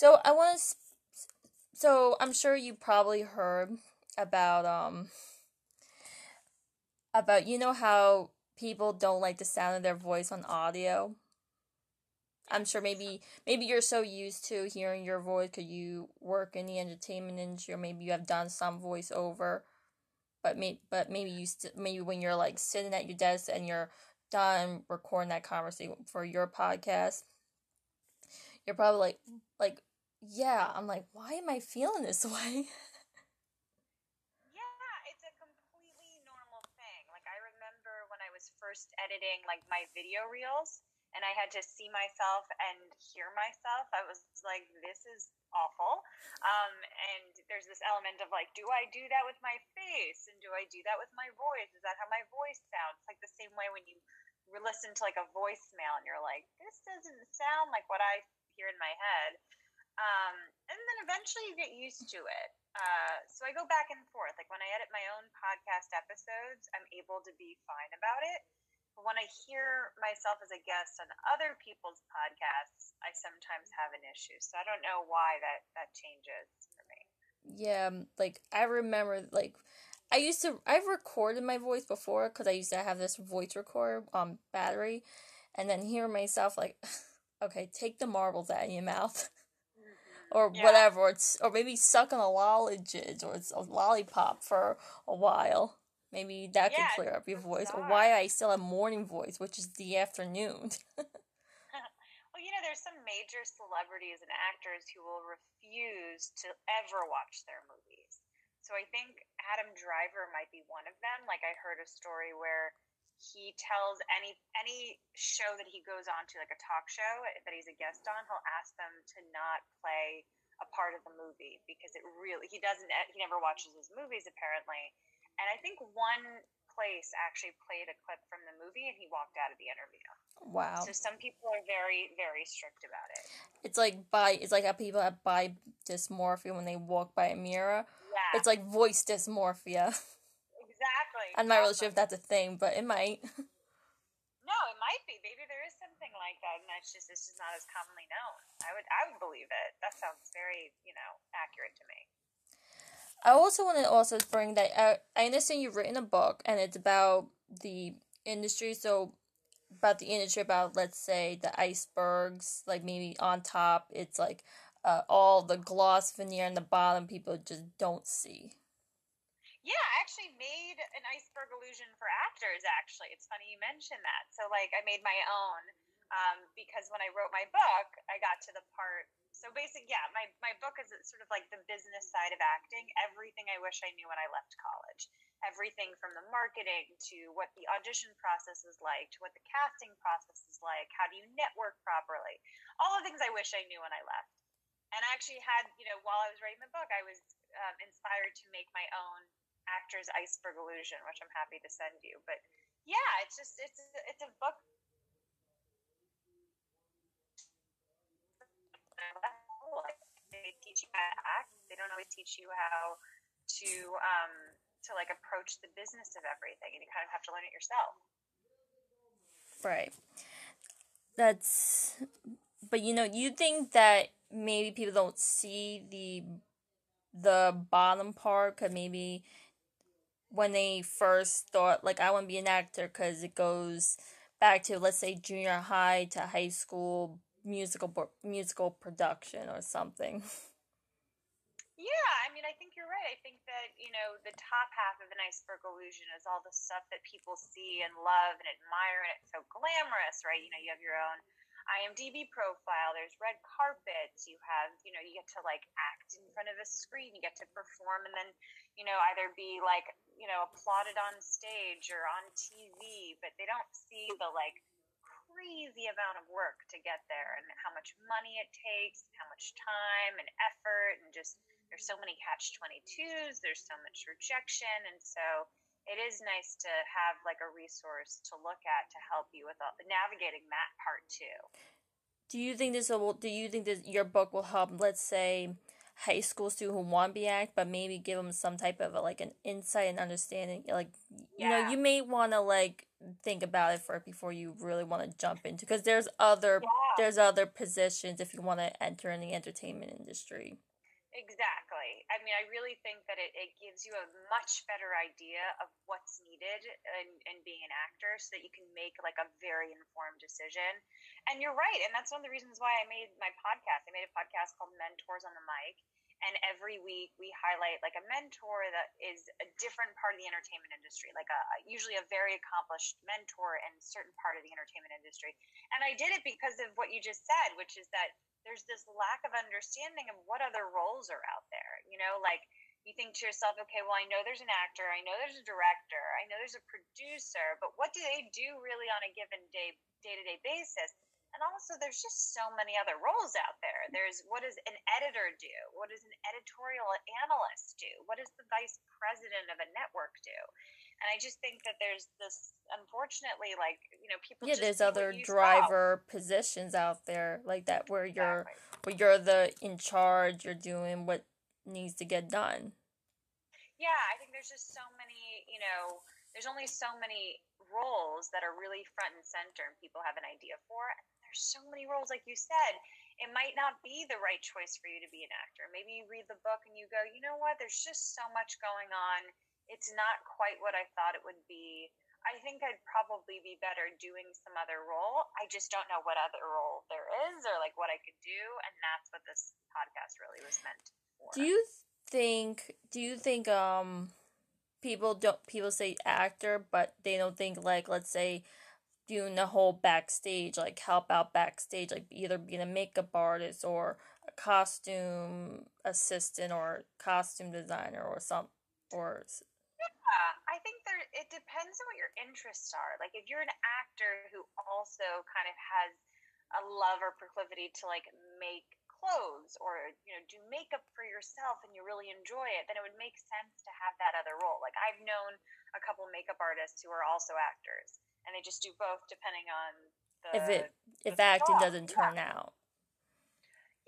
So I want to. So I'm sure you probably heard about um about you know how people don't like the sound of their voice on audio. I'm sure maybe maybe you're so used to hearing your voice because you work in the entertainment industry, or maybe you have done some voiceover. But may, but maybe you st- maybe when you're like sitting at your desk and you're done recording that conversation for your podcast, you're probably like like yeah. I'm like, why am I feeling this way? Yeah, it's a completely normal thing. Like, I remember when I was first editing like my video reels and I had to see myself and hear myself, I was like, this is awful. Um, and there's this element of like, do I do that with my face? And do I do that with my voice? Is that how my voice sounds? Like the same way when you listen to like a voicemail and you're like, this doesn't sound like what I hear in my head. Um, and then eventually you get used to it. Uh, so I go back and forth. Like when I edit my own podcast episodes, I'm able to be fine about it. But when I hear myself as a guest on other people's podcasts, I sometimes have an issue. So I don't know why that that changes for me. Yeah, um, like I remember like I used to I've recorded my voice before cuz I used to have this voice recorder on battery and then hear myself like okay, take the marbles out of your mouth. or yeah. whatever. Or it's or maybe suck on a lollipop or it's a lollipop for a while. Maybe that yeah, can clear up your voice. Or why I still have morning voice, which is the afternoon. well, you know, there's some major celebrities and actors who will refuse to ever watch their movies. So I think Adam Driver might be one of them. Like I heard a story where he tells any any show that he goes on to like a talk show that he's a guest on he'll ask them to not play a part of the movie because it really he doesn't he never watches his movies apparently. And i think one place actually played a clip from the movie and he walked out of the interview. Wow. So some people are very very strict about it. It's like by it's like how people have bi dysmorphia when they walk by a mirror. Yeah. it's like voice dysmorphia. I'm not really sure if that's a thing, but it might. no, it might be. Maybe there is something like that, and that's just it's just not as commonly known. I would I would believe it. That sounds very you know accurate to me. I also want to also bring that out. I understand you've written a book, and it's about the industry. So about the industry, about let's say the icebergs, like maybe on top, it's like uh, all the gloss veneer, and the bottom people just don't see. Yeah, I actually made an iceberg illusion for actors. Actually, it's funny you mentioned that. So, like, I made my own um, because when I wrote my book, I got to the part. So, basically, yeah, my my book is sort of like the business side of acting. Everything I wish I knew when I left college. Everything from the marketing to what the audition process is like, to what the casting process is like. How do you network properly? All the things I wish I knew when I left. And I actually had, you know, while I was writing the book, I was um, inspired to make my own actor's iceberg illusion, which I'm happy to send you. But yeah, it's just it's it's a book. They teach you how to act. They don't always teach you how to um, to like approach the business of everything, and you kind of have to learn it yourself. Right. That's. But you know, you think that maybe people don't see the the bottom part because maybe when they first thought like I want to be an actor because it goes back to let's say junior high to high school musical musical production or something. Yeah, I mean, I think you're right. I think that you know the top half of an iceberg illusion is all the stuff that people see and love and admire, and it's so glamorous, right? You know, you have your own IMDb profile. There's red carpets. You have, you know, you get to like act in front of a screen. You get to perform, and then, you know, either be like, you know, applauded on stage or on TV. But they don't see the like crazy amount of work to get there, and how much money it takes, how much time and effort, and just there's so many catch twenty twos. There's so much rejection, and so it is nice to have like a resource to look at to help you with all, navigating that part too. Do you think this will? Do you think that your book will help? Let's say high school student who want to be act, but maybe give them some type of a, like an insight and understanding. Like you know, you may want to like think about it first before you really want to jump into because there's other Yeah. there's other positions if you want to enter in the entertainment industry. Exactly. I mean, I really think that it, it gives you a much better idea of what's needed in, in being an actor so that you can make like a very informed decision. And you're right. And that's one of the reasons why I made my podcast. I made a podcast called Mentors on the Mic. And every week we highlight like a mentor that is a different part of the entertainment industry, like a usually a very accomplished mentor in a certain part of the entertainment industry. And I did it because of what you just said, which is that there's this lack of understanding of what other roles are out there. You know, like you think to yourself, okay, well, I know there's an actor, I know there's a director, I know there's a producer, but what do they do really on a given day, day to day basis? And also, there's just so many other roles out there. There's what does an editor do? What does an editorial analyst do? What does the vice president of a network do? And I just think that there's this, unfortunately, like you know, people. Yeah, there's other what you saw. driver positions out there like that where you're Exactly. where you're the in charge, you're doing what needs to get done. Yeah, I think there's just so many, you know, there's only so many roles that are really front and center and people have an idea for. There's so many roles, like you said, it might not be the right choice for you to be an actor. Maybe you read the book and you go, you know what, there's just so much going on. It's not quite what I thought it would be. I think I'd probably be better doing some other role. I just don't know what other role there is or like what I could do. And that's what this podcast really was meant for. Do you think do you think um people don't people say actor but they don't think like let's say doing the whole backstage like help out backstage like either being a makeup artist or a costume assistant or costume designer or some or Yeah, I think there. It depends on what your interests are. Like if you're an actor who also kind of has a love or proclivity to like make clothes or you know do makeup for yourself and you really enjoy it, then it would make sense to have that other role. Like I've known a couple makeup artists who are also actors, and they just do both depending on the. if it if the acting doesn't Yeah. turn out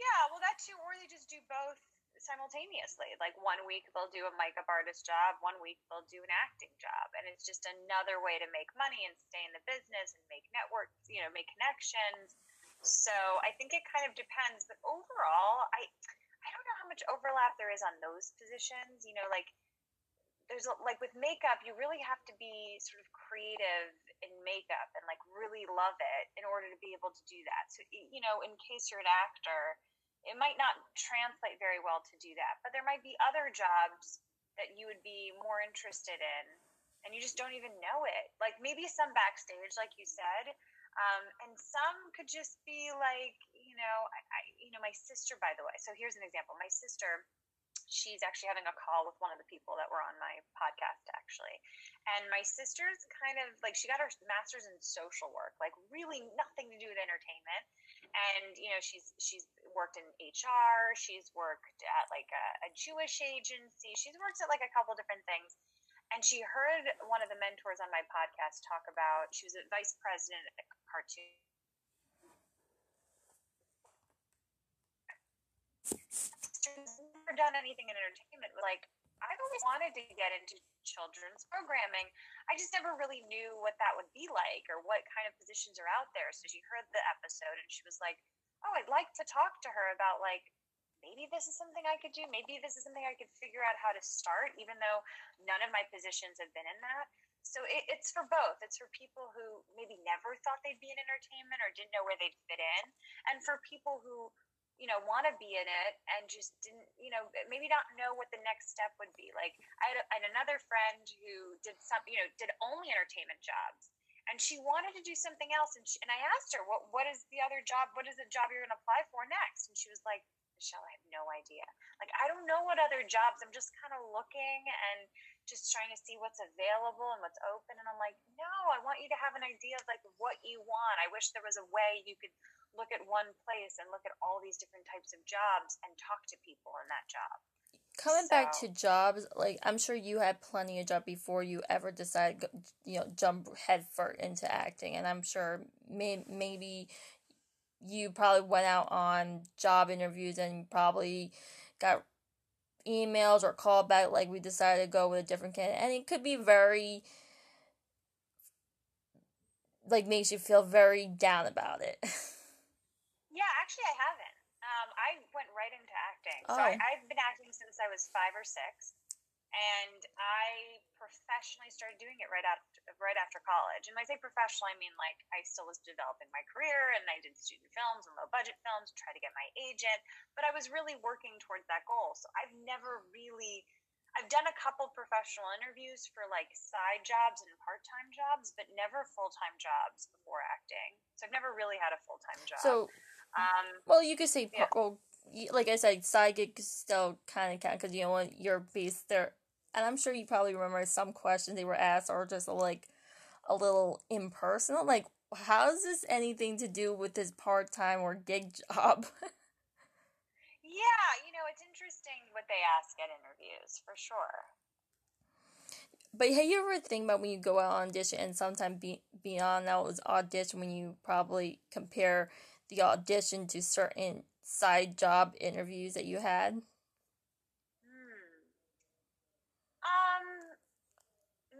Yeah, well, that too, or they just do both simultaneously. Like one week they'll do a makeup artist job, one week they'll do an acting job, and it's just another way to make money and stay in the business and make networks, you know, make connections. So I think it kind of depends, but overall, I I don't know how much overlap there is on those positions. You know, like there's like with makeup, you really have to be sort of creative in makeup and like really love it in order to be able to do that. So you know, in case you're an actor, it might not translate very well to do that, but there might be other jobs that you would be more interested in, and you just don't even know it. Like maybe some backstage, like you said, um, and some could just be like, you know, I, I, you know, my sister, by the way. So here's an example. My sister, she's actually having a call with one of the people that were on my podcast, actually. And my sister's kind of like, she got her master's in social work, like really nothing to do with entertainment. And you know, she's she's worked in HR. She's worked at like a, a Jewish agency. She's worked at like a couple different things and she heard one of the mentors on my podcast talk about she was a vice president at cartoon she's never done anything in entertainment like i've always wanted to get into children's programming i just never really knew what that would be like or what kind of positions are out there so she heard the episode and she was like oh i'd like to talk to her about like maybe this is something I could do. Maybe this is something I could figure out how to start, even though none of my positions have been in that. So it, it's for both. It's for people who maybe never thought they'd be in entertainment or didn't know where they'd fit in, and for people who, you know, want to be in it and just didn't, you know, maybe not know what the next step would be. Like I had, I had another friend who did some, you know, did only entertainment jobs. And she wanted to do something else, and she, and I asked her, "What what is the other job? What is the job you're going to apply for next?" And she was like, Michelle, I have no idea. Like, I don't know what other jobs. I'm just kind of looking and just trying to see what's available and what's open. And I'm like, no, I want you to have an idea of like what you want. I wish there was a way you could look at one place and look at all these different types of jobs and talk to people in that job. coming back to jobs like i'm sure you had plenty of job before you ever decided you know jump headfirst into acting and i'm sure may- maybe you probably went out on job interviews and probably got emails or called back like we decided to go with a different candidate and it could be very like makes you feel very down about it. yeah, actually, I haven't. Um, I went right into acting. Oh. So I, I've been acting since I was five or six, and I professionally started doing it right after right after college. And when I say professional, I mean like I still was developing my career, and I did student films and low budget films, try to get my agent. But I was really working towards that goal. So I've never really I've done a couple professional interviews for like side jobs and part time jobs, but never full time jobs before acting. So I've never really had a full time job. So, um, well, you could say, Yeah. well, like I said, side gigs still kind of count because you know what you're based there, and I'm sure you probably remember some questions they were asked or just like a little impersonal. Like, how is this anything to do with this part time or gig job? yeah, you know, it's interesting what they ask at interviews for sure. But have you ever think about when you go out on audition and sometimes be, beyond that was audition when you probably compare the audition to certain side job interviews that you had? Hmm. Um,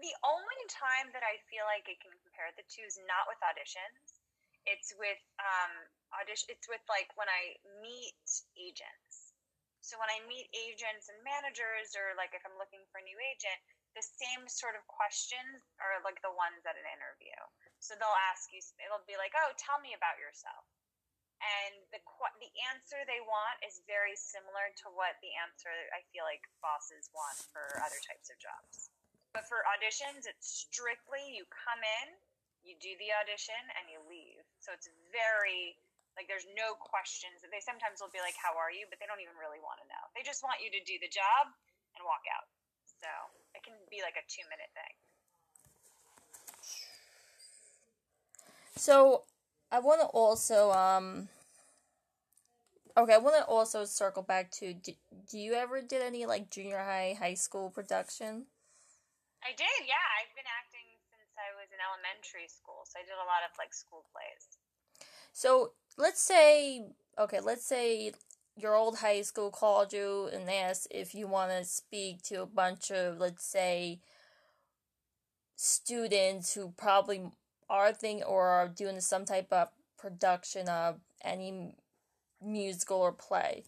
the only time that I feel like it can compare the two is not with auditions. It's with um audition. It's with like when I meet agents. So when I meet agents and managers, or like if I'm looking for a new agent, the same sort of questions are like the ones at an interview. So they'll ask you. It'll be like, "Oh, tell me about yourself." And the the answer they want is very similar to what the answer I feel like bosses want for other types of jobs. But for auditions, it's strictly you come in, you do the audition, and you leave. So it's very like there's no questions. That they sometimes will be like, "How are you?" but they don't even really want to know. They just want you to do the job and walk out. So it can be like a two minute thing. So I want to also um. Okay, I want to also circle back to do, do you ever did any like junior high, high school production? I did, yeah. I've been acting since I was in elementary school, so I did a lot of like school plays. So let's say, okay, let's say your old high school called you and asked if you want to speak to a bunch of, let's say, students who probably are thing or are doing some type of production of any musical or play.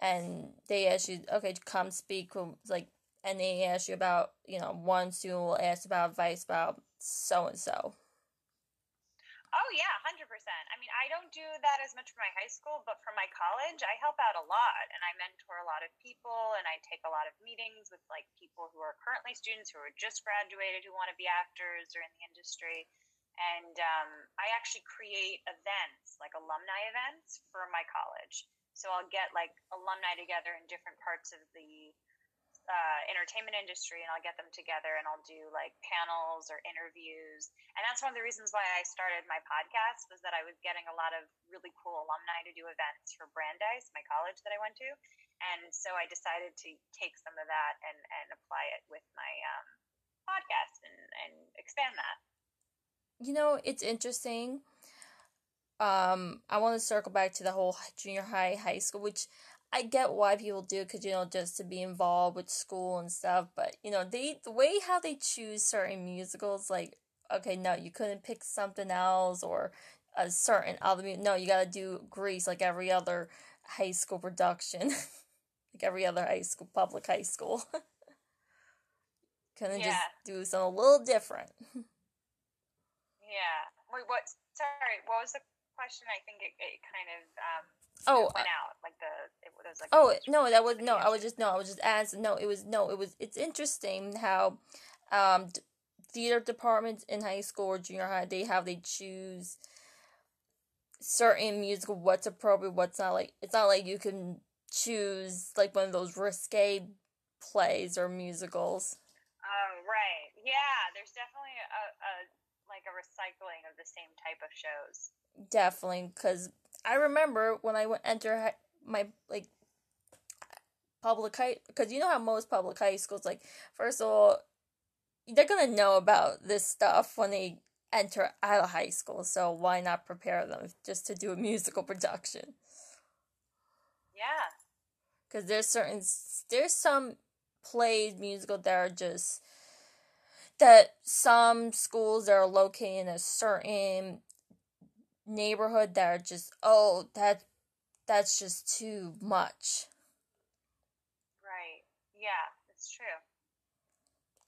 And they ask you, okay, come speak, like, and they ask you about, you know, one student will ask about advice about so and so. Oh yeah, hundred percent. I mean, I don't do that as much for my high school, but for my college, I help out a lot, and I mentor a lot of people, and I take a lot of meetings with like people who are currently students who are just graduated who want to be actors or in the industry, and um, I actually create events like alumni events for my college. So I'll get like alumni together in different parts of the uh, entertainment industry and I'll get them together and I'll do like panels or interviews. And that's one of the reasons why I started my podcast was that I was getting a lot of really cool alumni to do events for Brandeis, my college that I went to. And so I decided to take some of that and, and apply it with my um, podcast and, and expand that. You know, it's interesting. Um, I want to circle back to the whole junior high, high school, which I get why people do because you know just to be involved with school and stuff. But you know they the way how they choose certain musicals, like okay, no, you couldn't pick something else or a certain other. No, you gotta do Grease like every other high school production, like every other high school public high school. Couldn't just do something a little different. Yeah. Wait, what? Sorry, what was the question? I think it, it kind of um, Oh, it went out. Like the it was like Oh no, that was no. I was just no. I was just asking. No, it was no. It was. It's interesting how, um, theater departments in high school or junior high they how they choose certain musical what's appropriate, what's not. Like it's not like you can choose like one of those risque plays or musicals. Oh right, yeah. There's definitely a, a like a recycling of the same type of shows. Definitely, because I remember when I went enter my like public high, because you know how most public high schools like first of all they're gonna know about this stuff when they enter out of high school, so why not prepare them just to do a musical production? Yeah. Because there's certain there's some plays musical that are just that some schools that are located in a certain neighborhood that are just oh that that's just too much. Right. Yeah, it's true.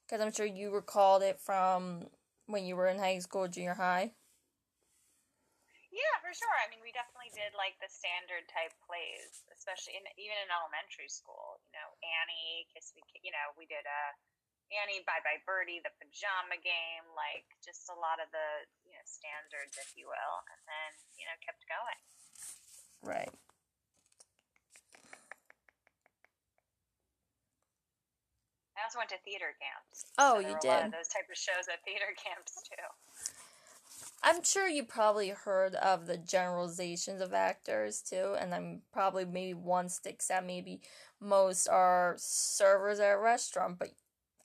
Because I'm sure you recalled it from when you were in high school, junior high. Yeah, for sure. I mean, we definitely did like the standard type plays, especially in even in elementary school. You know, Annie, Kiss Me, you know, we did a uh, Annie, Bye Bye Birdie, the Pajama Game, like just a lot of the you know standards, if you will, and then you know kept going. Right. I also went to theater camps. Oh, so you did. those type of shows at theater camps too. I'm sure you probably heard of the generalizations of actors too, and I'm probably maybe one sticks out. Maybe most are servers at a restaurant, but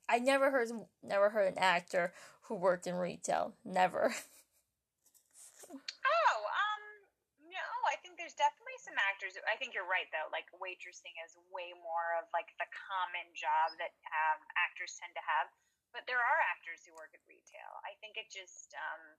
I never heard never heard an actor who worked in retail. Never. oh, um, no, I think there's definitely some actors. I think you're right though. Like waitressing is way more of like the common job that um, actors tend to have, but there are actors who work at retail. I think it just um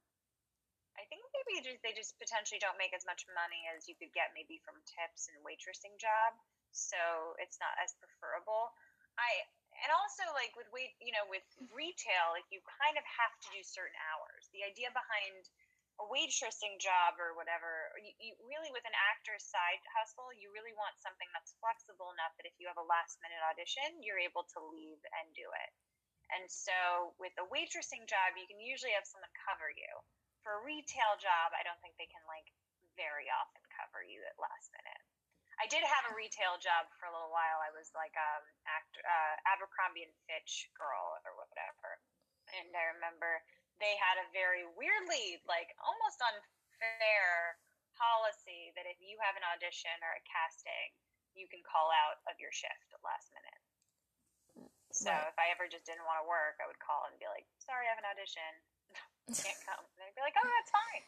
I think maybe just, they just potentially don't make as much money as you could get maybe from tips and waitressing job. So it's not as preferable. I and also like with wait, you know, with retail, like you kind of have to do certain hours. The idea behind a waitressing job or whatever, you, you really with an actor's side hustle, you really want something that's flexible enough that if you have a last minute audition, you're able to leave and do it. And so with a waitressing job, you can usually have someone cover you for a retail job, I don't think they can like very often cover you at last minute. I did have a retail job for a little while. I was like um uh, Abercrombie and Fitch girl or whatever, and I remember they had a very weirdly like almost unfair policy that if you have an audition or a casting, you can call out of your shift at last minute. So right. if I ever just didn't want to work, I would call and be like, "Sorry, I have an audition can't come. And they'd be like, oh, that's fine.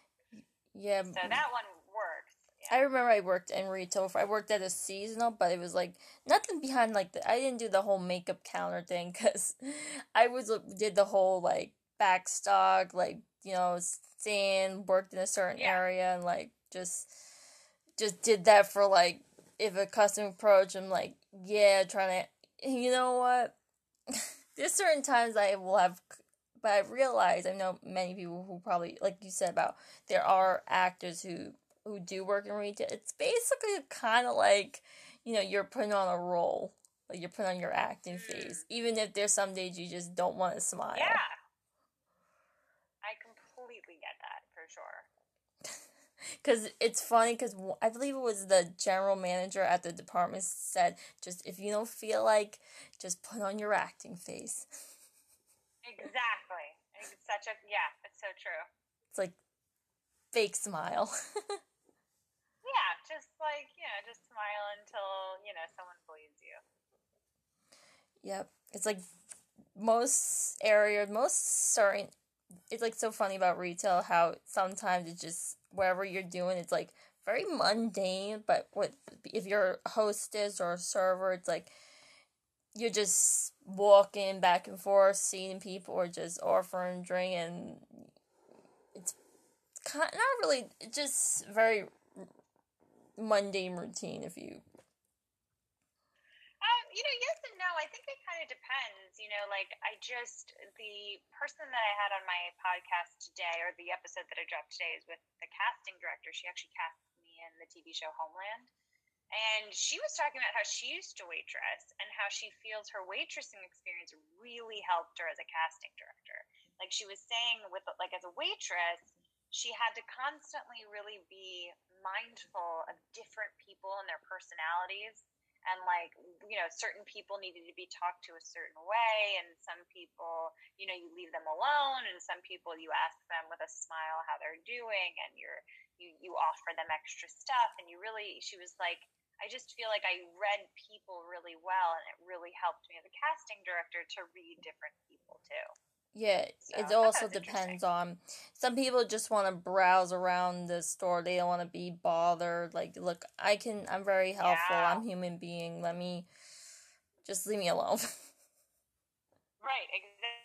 Yeah. So that one works. I remember I worked in retail. I worked at a seasonal, but it was like nothing behind like the, I didn't do the whole makeup counter thing because I was uh, did the whole like back stock, like you know, stand worked in a certain yeah. area and like just just did that for like if a customer approach, I'm like, yeah, trying to, you know what? There's certain times I will have but I realize I know many people who probably like you said about there are actors who who do work in retail. It's basically kind of like you know you're putting on a role, like you're putting on your acting mm. face, even if there's some days you just don't want to smile. Yeah, I completely get that for sure. Because it's funny because I believe it was the general manager at the department said, just if you don't feel like, just put on your acting face. Exactly. It's such a yeah. It's so true. It's like fake smile. just like you know, just smile until you know someone believes you. Yep, it's like most area, most certain. It's like so funny about retail how sometimes it's just whatever you're doing, it's like very mundane. But what if you're a hostess or a server, it's like you're just walking back and forth, seeing people, or just offering drink, and it's kind not really. Just very mundane routine. If you, um, you know, yes and no. I think it kind of depends. You know, like I just the person that I had on my podcast today, or the episode that I dropped today, is with the casting director. She actually cast me in the TV show Homeland and she was talking about how she used to waitress and how she feels her waitressing experience really helped her as a casting director. Like she was saying with like as a waitress, she had to constantly really be mindful of different people and their personalities and like you know certain people needed to be talked to a certain way and some people you know you leave them alone and some people you ask them with a smile how they're doing and you're you you offer them extra stuff and you really she was like I just feel like I read people really well, and it really helped me as a casting director to read different people too. Yeah, so, it also depends on. Some people just want to browse around the store. They don't want to be bothered. Like, look, I can. I'm very helpful. Yeah. I'm human being. Let me just leave me alone. right. Exactly.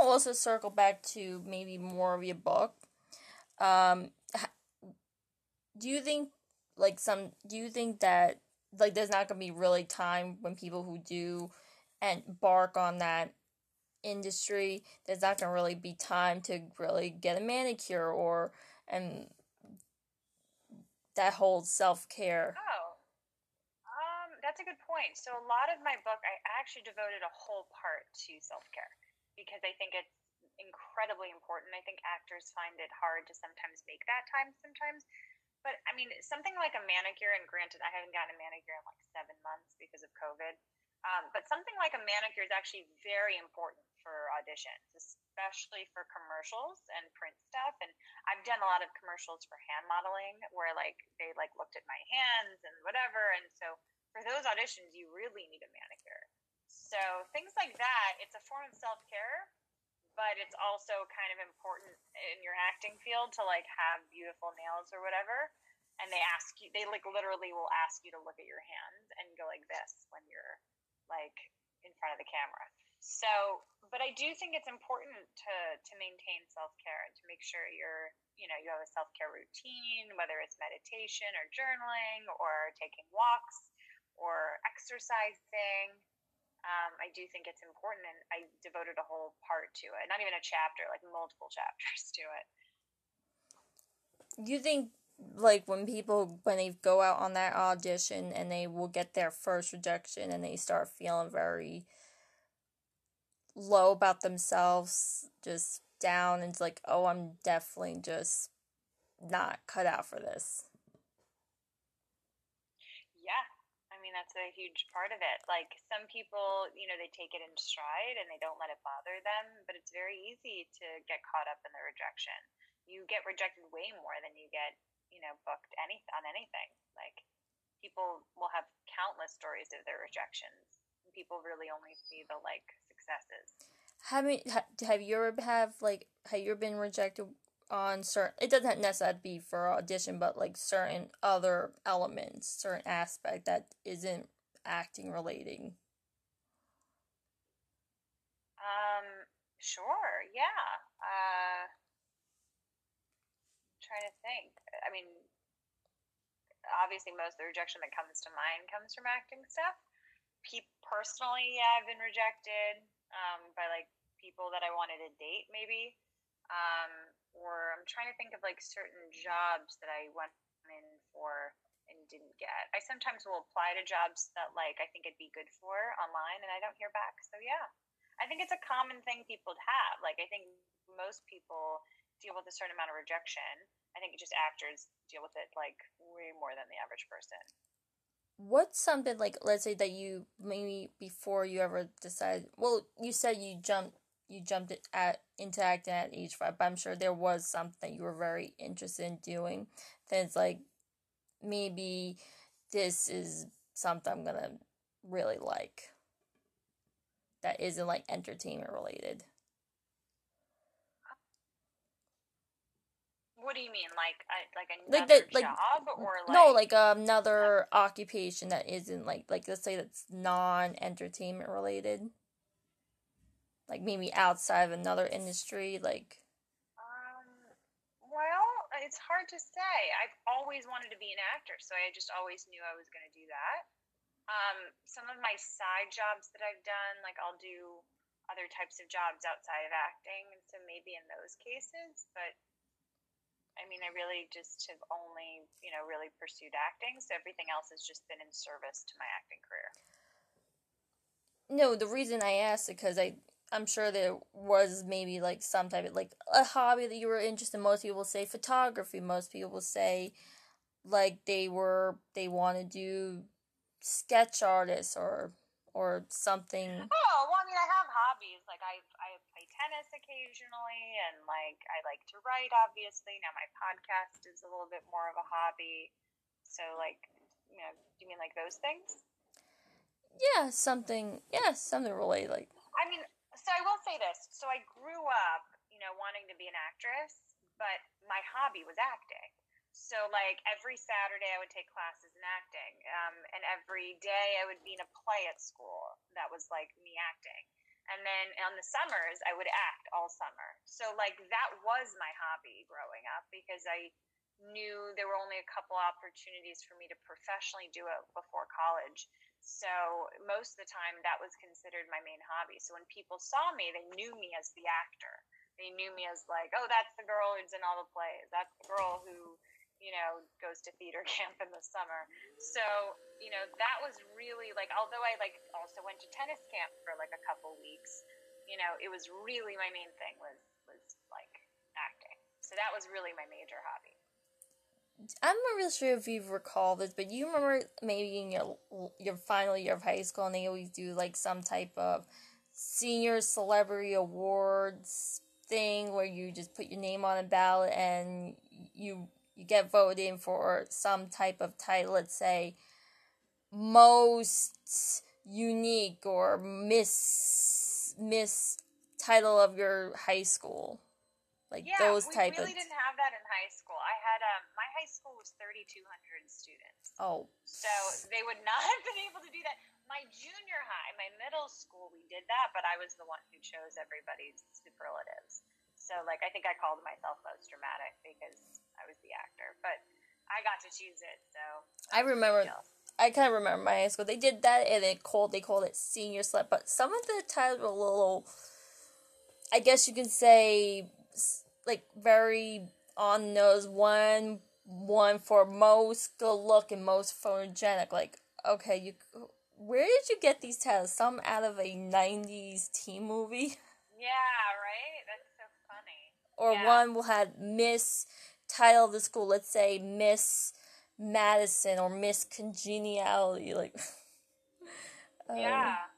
Also circle back to maybe more of your book. Um, do you think like some? Do you think that like there's not gonna be really time when people who do and bark on that industry there's not gonna really be time to really get a manicure or and that whole self-care oh um that's a good point so a lot of my book i actually devoted a whole part to self-care because i think it's incredibly important i think actors find it hard to sometimes make that time sometimes but I mean, something like a manicure, and granted, I haven't gotten a manicure in like seven months because of COVID. Um, but something like a manicure is actually very important for auditions, especially for commercials and print stuff. And I've done a lot of commercials for hand modeling where like they like looked at my hands and whatever. And so for those auditions, you really need a manicure. So things like that, it's a form of self care, but it's also kind of important in your acting field to like have beautiful nails or whatever. And they ask you they like literally will ask you to look at your hands and go like this when you're like in front of the camera. So but i do think it's important to to maintain self-care and to make sure you're you know you have a self-care routine whether it's meditation or journaling or taking walks or exercising um, I do think it's important, and I devoted a whole part to it. Not even a chapter, like multiple chapters to it. You think, like, when people when they go out on that audition and they will get their first rejection and they start feeling very low about themselves, just down, and like, oh, I'm definitely just not cut out for this. That's a huge part of it. Like some people, you know, they take it in stride and they don't let it bother them, but it's very easy to get caught up in the rejection. You get rejected way more than you get, you know, booked any on anything. Like people will have countless stories of their rejections. People really only see the like successes. Have have you ever have like have you ever been rejected on certain it doesn't necessarily be for audition but like certain other elements certain aspect that isn't acting relating. Um sure yeah uh I'm trying to think i mean obviously most of the rejection that comes to mind comes from acting stuff. Pe- personally yeah i've been rejected um by like people that i wanted to date maybe um or I'm trying to think of like certain jobs that I went in for and didn't get. I sometimes will apply to jobs that like I think it'd be good for online and I don't hear back. So yeah. I think it's a common thing people have. Like I think most people deal with a certain amount of rejection. I think just actors deal with it like way more than the average person. What's something like let's say that you maybe before you ever decide well, you said you jumped you jumped at into acting at age five, but I'm sure there was something you were very interested in doing. Then it's like maybe this is something I'm gonna really like. That isn't like entertainment related. What do you mean, like like another like like, job or like no, like um, another occupation that isn't like like let's say that's non entertainment related like maybe outside of another industry like um well it's hard to say i've always wanted to be an actor so i just always knew i was going to do that um some of my side jobs that i've done like i'll do other types of jobs outside of acting and so maybe in those cases but I mean, I really just have only, you know, really pursued acting. So everything else has just been in service to my acting career. No, the reason I asked because I I'm sure there was maybe like some type of like a hobby that you were interested in. Most people say photography. Most people say like they were they want to do sketch artists or or something. Oh well, I mean, I have hobbies. Like I I play tennis occasionally, and like I like to write. Obviously, now my podcast is a little bit more of a hobby. So like, you know, do you mean like those things? Yeah, something. Yeah, something related. Like I mean, so I will say this. So I grew up, you know, wanting to be an actress, but my hobby was acting. So like every Saturday I would take classes in acting, um, and every day I would be in a play at school that was like me acting. And then on the summers, I would act all summer. So, like, that was my hobby growing up because I knew there were only a couple opportunities for me to professionally do it before college. So, most of the time, that was considered my main hobby. So, when people saw me, they knew me as the actor. They knew me as, like, oh, that's the girl who's in all the plays. That's the girl who you know, goes to theater camp in the summer. So, you know, that was really like, although I like also went to tennis camp for like a couple weeks, you know, it was really my main thing was was like acting. So that was really my major hobby. I'm not really sure if you recall this, but you remember maybe in your your final year of high school, and they always do like some type of senior celebrity awards thing where you just put your name on a ballot and you you get voted in for some type of title, let's say most unique or miss miss title of your high school. Like yeah, those type of Yeah we really of didn't have that in high school. I had um high school was 3200 students. Oh. So they would not have been able to do that. My junior high, my middle school, we did that, but I was the one who chose everybody's superlatives. So like I think I called myself most dramatic because I was the actor, but I got to choose it. So I remember. I kind of remember my high school. They did that, and they called they called it senior slip. But some of the titles were a little. I guess you can say, like very on nose. One one for most good looking, most photogenic. Like okay, you where did you get these titles? Some out of a '90s teen movie. Yeah, right. That's so funny. Or yeah. one will have Miss title of the school. Let's say Miss Madison or Miss Congeniality. Like, um, yeah,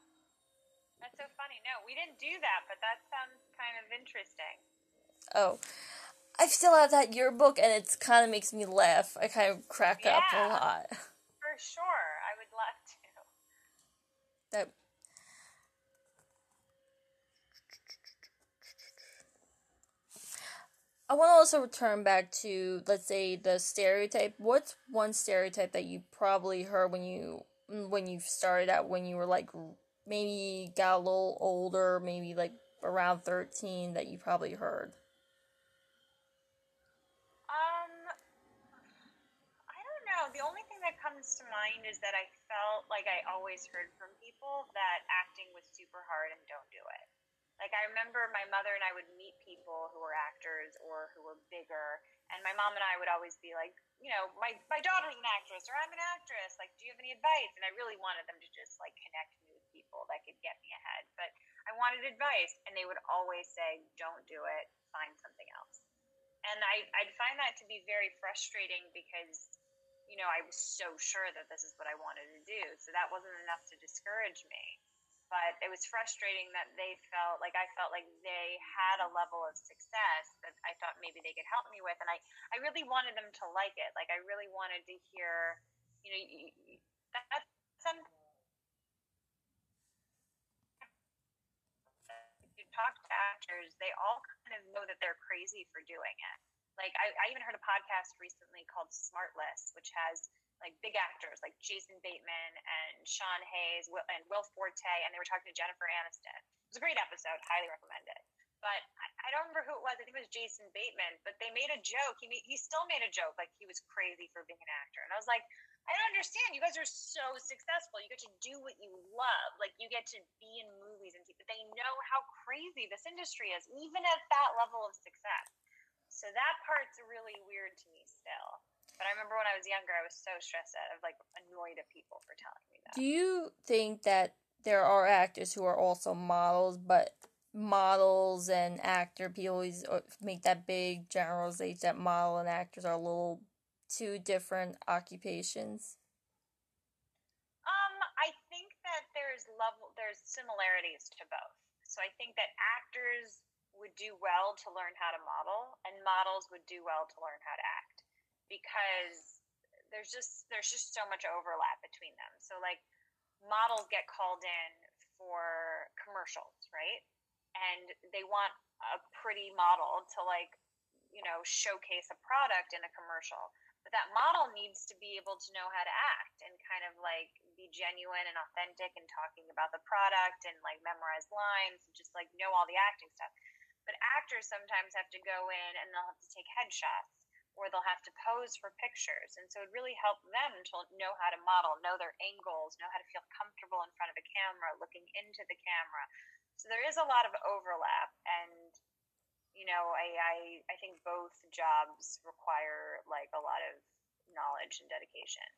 that's so funny. No, we didn't do that, but that sounds kind of interesting. Oh, I still have that yearbook, and it kind of makes me laugh. I kind of crack yeah, up a lot. For sure, I would love to. That I want to also return back to, let's say, the stereotype. What's one stereotype that you probably heard when you mm, when you started out, when you were like maybe got a little older, maybe like around thirteen, that you probably heard? Comes to mind is that I felt like I always heard from people that acting was super hard and don't do it. Like I remember my mother and I would meet people who were actors or who were bigger, and my mom and I would always be like, you know, my my daughter's an actress or I'm an actress. Like, do you have any advice? And I really wanted them to just like connect me with people that could get me ahead. But I wanted advice, and they would always say, don't do it. Find something else. And I I'd find that to be very frustrating because you know, I was so sure that this is what I wanted to do. So that wasn't enough to discourage me but it was frustrating that they felt like I felt like they had a level of success that I thought maybe they could help me with, and I I really wanted them to like it. Like I really wanted to hear, you know, that some you talk to actors, they all kind of know that they're crazy for doing it. Like I, I even heard a podcast recently called Smartless, which has like big actors like Jason Bateman and Sean Hayes and Will Forte, and they were talking to Jennifer Aniston. It was a great episode, highly recommend it. But I, don't remember who it was. I think it was Jason Bateman. But they made a joke. He made, he still made a joke like he was crazy for being an actor. And I was like, I don't understand. You guys are so successful. You get to do what you love. Like you get to be in movies and but they know how crazy this industry is, even at that level of success. So that part's really weird to me still. But I remember when I was younger, I was so stressed out. I was like annoyed at people for telling me that. Do you think that there are actors who are also models, but models and actor people always uh, make that big generalization that model and actors are a little two different occupations? Um, I think that there's level there's similarities to both. So I think that actors would do well to learn how to model, and models would do well to learn how to act because there's just there's just so much overlap between them. So like models get called in for commercials, right? And they want a pretty model to like you know, showcase a product in a commercial. But that model needs to be able to know how to act and kind of like be genuine and authentic and talking about the product and like memorize lines and just like know all the acting stuff. But actors sometimes have to go in and they'll have to take headshots or they'll have to pose for pictures. And so it really helped them to know how to model, know their angles, know how to feel comfortable in front of a camera, looking into the camera. So there is a lot of overlap and you know, I, I I think both jobs require like a lot of knowledge and dedication.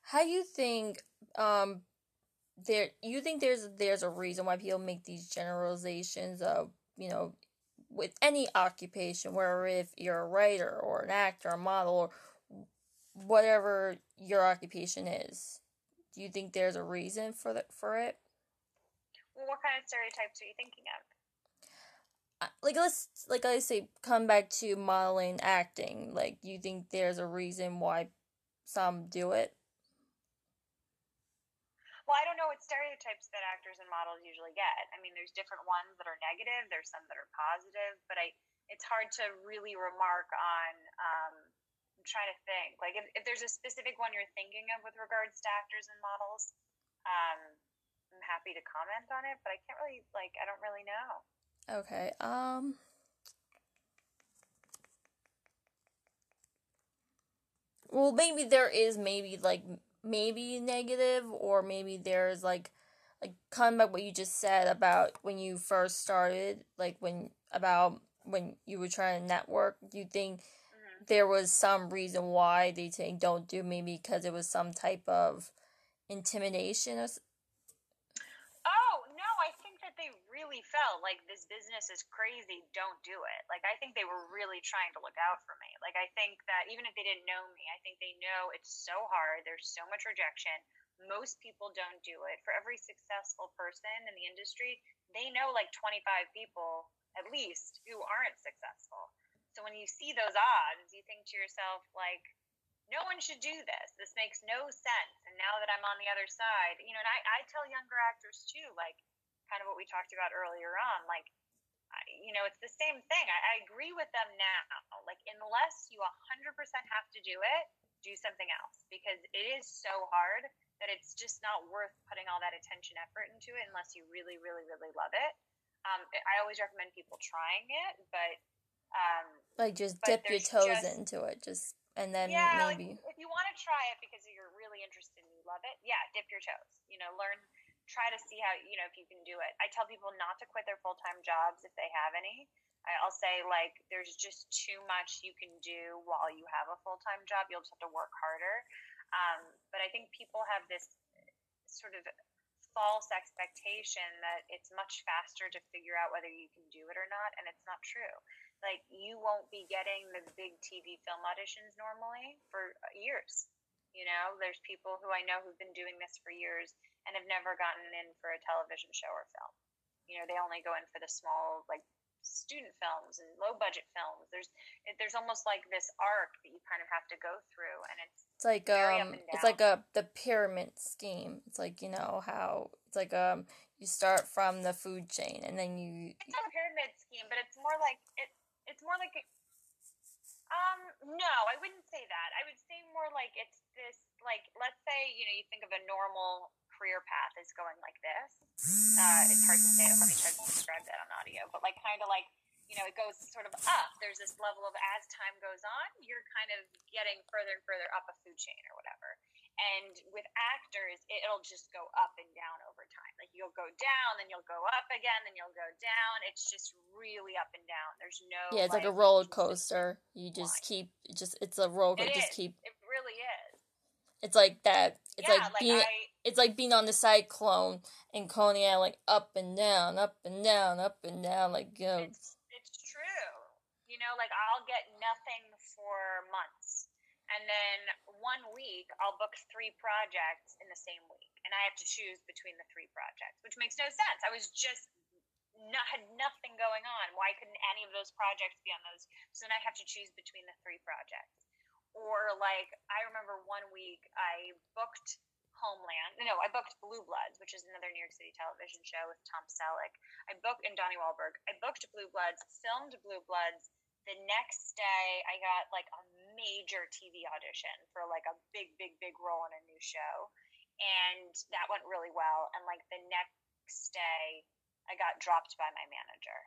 How do you think um there you think there's there's a reason why people make these generalizations of, you know, with any occupation, where if you're a writer or an actor, a model or whatever your occupation is. Do you think there's a reason for the, for it? Well, what kind of stereotypes are you thinking of? like let's like I say come back to modeling acting. Like you think there's a reason why some do it? Well, I don't know what stereotypes that actors and models usually get. I mean, there's different ones that are negative, there's some that are positive, but I it's hard to really remark on um, I'm trying to think. Like if, if there's a specific one you're thinking of with regards to actors and models, um, I'm happy to comment on it, but I can't really like I don't really know. Okay. Um Well, maybe there is maybe like maybe negative or maybe there's like like kind of what you just said about when you first started, like when about when you were trying to network, you think mm-hmm. there was some reason why they think don't do maybe because it was some type of intimidation or really felt like this business is crazy, don't do it. Like I think they were really trying to look out for me. Like I think that even if they didn't know me, I think they know it's so hard. There's so much rejection. Most people don't do it. For every successful person in the industry, they know like 25 people at least who aren't successful. So when you see those odds, you think to yourself like no one should do this. This makes no sense. And now that I'm on the other side, you know, and I, I tell younger actors too, like, kind of what we talked about earlier on. Like, you know, it's the same thing. I, I agree with them now. Like, unless you 100% have to do it, do something else because it is so hard that it's just not worth putting all that attention effort into it unless you really, really, really love it. Um, I always recommend people trying it, but um, like just dip your toes just, into it, just and then yeah, maybe like, if you want to try it because you're really interested and you love it, yeah, dip your toes. You know, learn try to see how you know if you can do it. I tell people not to quit their full time jobs if they have any. I'll say like there's just too much you can do while you have a full time job. You'll just have to work harder. Um, but I think people have this sort of false expectation that it's much faster to figure out whether you can do it or not, and it's not true. Like you won't be getting the big TV film auditions normally for years. You know, there's people who I know who've been doing this for years and have never gotten in for a television show or film. You know, they only go in for the small, like student films and low budget films. There's there's almost like this arc that you kind of have to go through, and it's it's like um it's like a the pyramid scheme. It's like you know how it's like um you start from the food chain and then you. It's a pyramid scheme, but it's more like it. It's more like. Um, no, I wouldn't say that. I would say more like it's this, like, let's say, you know, you think of a normal career path is going like this. Uh, it's hard to say. Let me try to describe that on audio. But like kind of like you know, it goes sort of up. There's this level of as time goes on, you're kind of getting further and further up a food chain or whatever. And with actors, it'll just go up and down over time. Like you'll go down, then you'll go up again, then you'll go down. It's just really up and down. There's no yeah. It's like, like a roller coaster. You just line. keep just it's a roller coaster. Just keep. It really is. It's like that. It's yeah, like, like being. I, it's like being on the cyclone and Coney Island, like up and down, up and down, up and down, like you know. It's, it's true. You know, like I'll get nothing for months, and then one week I'll book three projects in the same week, and I have to choose between the three projects, which makes no sense. I was just not, had nothing going on. Why couldn't any of those projects be on those? So then I have to choose between the three projects. Or like I remember one week I booked Homeland. No, I booked Blue Bloods, which is another New York City television show with Tom Selleck. I booked in Donnie Wahlberg. I booked Blue Bloods, filmed Blue Bloods, the next day I got like a major TV audition for like a big, big, big role in a new show. And that went really well. And like the next day I got dropped by my manager.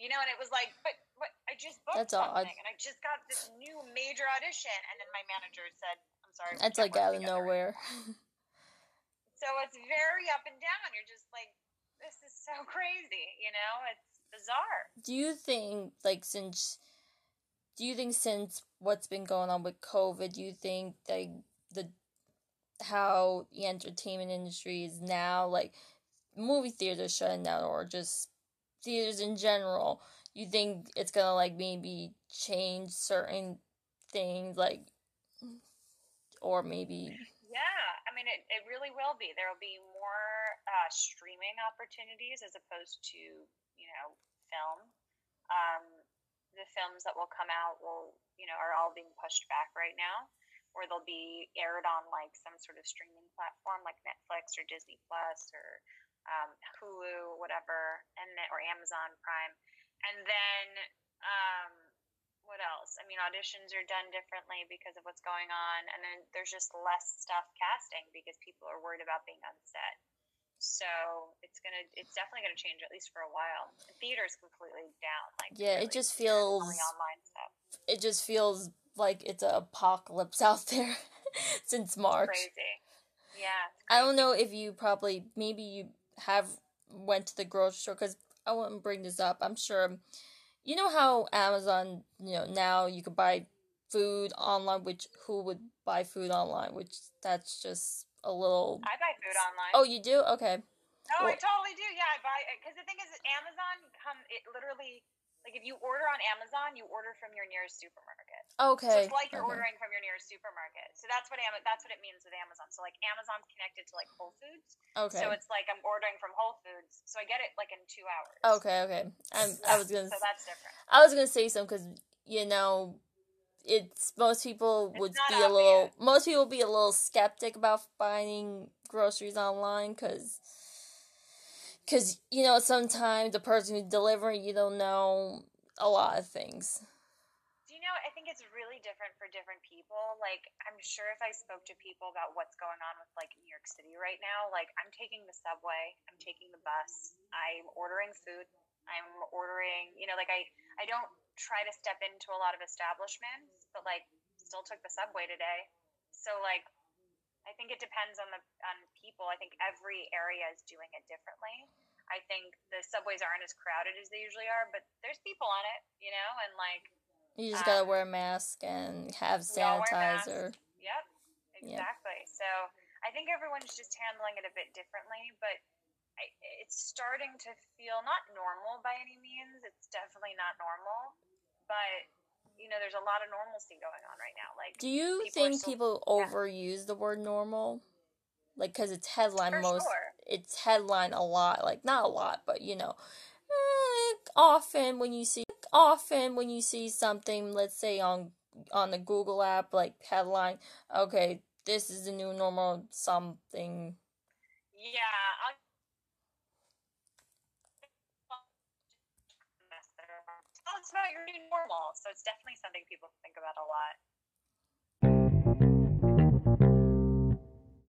You know, and it was like, but, but I just booked That's something, odd. and I just got this new major audition, and then my manager said, "I'm sorry." That's like out of nowhere. so it's very up and down. You're just like, this is so crazy, you know? It's bizarre. do you think like since do you think since what's been going on with COVID, do you think like the how the entertainment industry is now like movie theaters shutting down or just theaters in general, you think it's gonna like maybe change certain things like or maybe Yeah, I mean, it, it really will be. There will be more uh, streaming opportunities as opposed to, you know, film. Um, the films that will come out will, you know, are all being pushed back right now, or they'll be aired on like some sort of streaming platform like Netflix or Disney Plus or um, Hulu, whatever, and then, or Amazon Prime. And then, um, what else? I mean, auditions are done differently because of what's going on, and then there's just less stuff casting because people are worried about being on set. So it's gonna, it's definitely gonna change at least for a while. The theater's completely down. Like Yeah, it just feels- online stuff. it just feels like it's an apocalypse out there since March. Crazy. Yeah. it's I don't know if you probably maybe you have went to the grocery store because I wouldn't bring this up. I'm sure you know how Amazon, you know, now you could buy food online. Which who would buy food online? Which that's just a little. I buy food online. Oh, you do? Okay. No, I totally do. Yeah, I buy because the thing is, Amazon come it literally like if you order on Amazon, you order from your nearest supermarket. So Okay. it's like you're okay. ordering from your nearest supermarket. So that's what Am- that's what it means with Amazon. So like Amazon's connected to like Whole Foods. Okay. So it's like I'm ordering from Whole Foods. So I get it like in two hours. Okay. Okay. I'm, I was gonna. So that's different. I was gonna say something because you know, it's most people would be a little. Most people would be a little skeptic about buying groceries online because, because you know sometimes the person who's delivering you don't know a lot of things. Do you know? I think it's really different for different people. Like, I'm sure if I spoke to people about what's going on with like New York City right now, like I'm taking the subway, I'm taking the bus, I'm ordering food, I'm ordering, you know, like I I don't try to step into a lot of establishments, but like still took the subway today. So like I think it depends on the on people. I think every area is doing it differently. I think the subways aren't as crowded as they usually are, but there's people on it, you know, and like You just gotta Um, wear a mask and have we all wear sanitizer. Yep, exactly. So I think everyone's just handling it a bit differently, but I, it's starting to feel not normal by any means. It's definitely not normal, but you know, there's a lot of normalcy going on right now. Like, Do you people think still- people yeah. overuse the word normal? Like, cause it's headline for most. sure. It's headline a lot. Like not a lot, but you know, eh, often when you see often when you see something, let's say on on the Google app, like headline, okay, this is the new normal something. Yeah. Us about your new normal. So it's definitely something people think about a lot.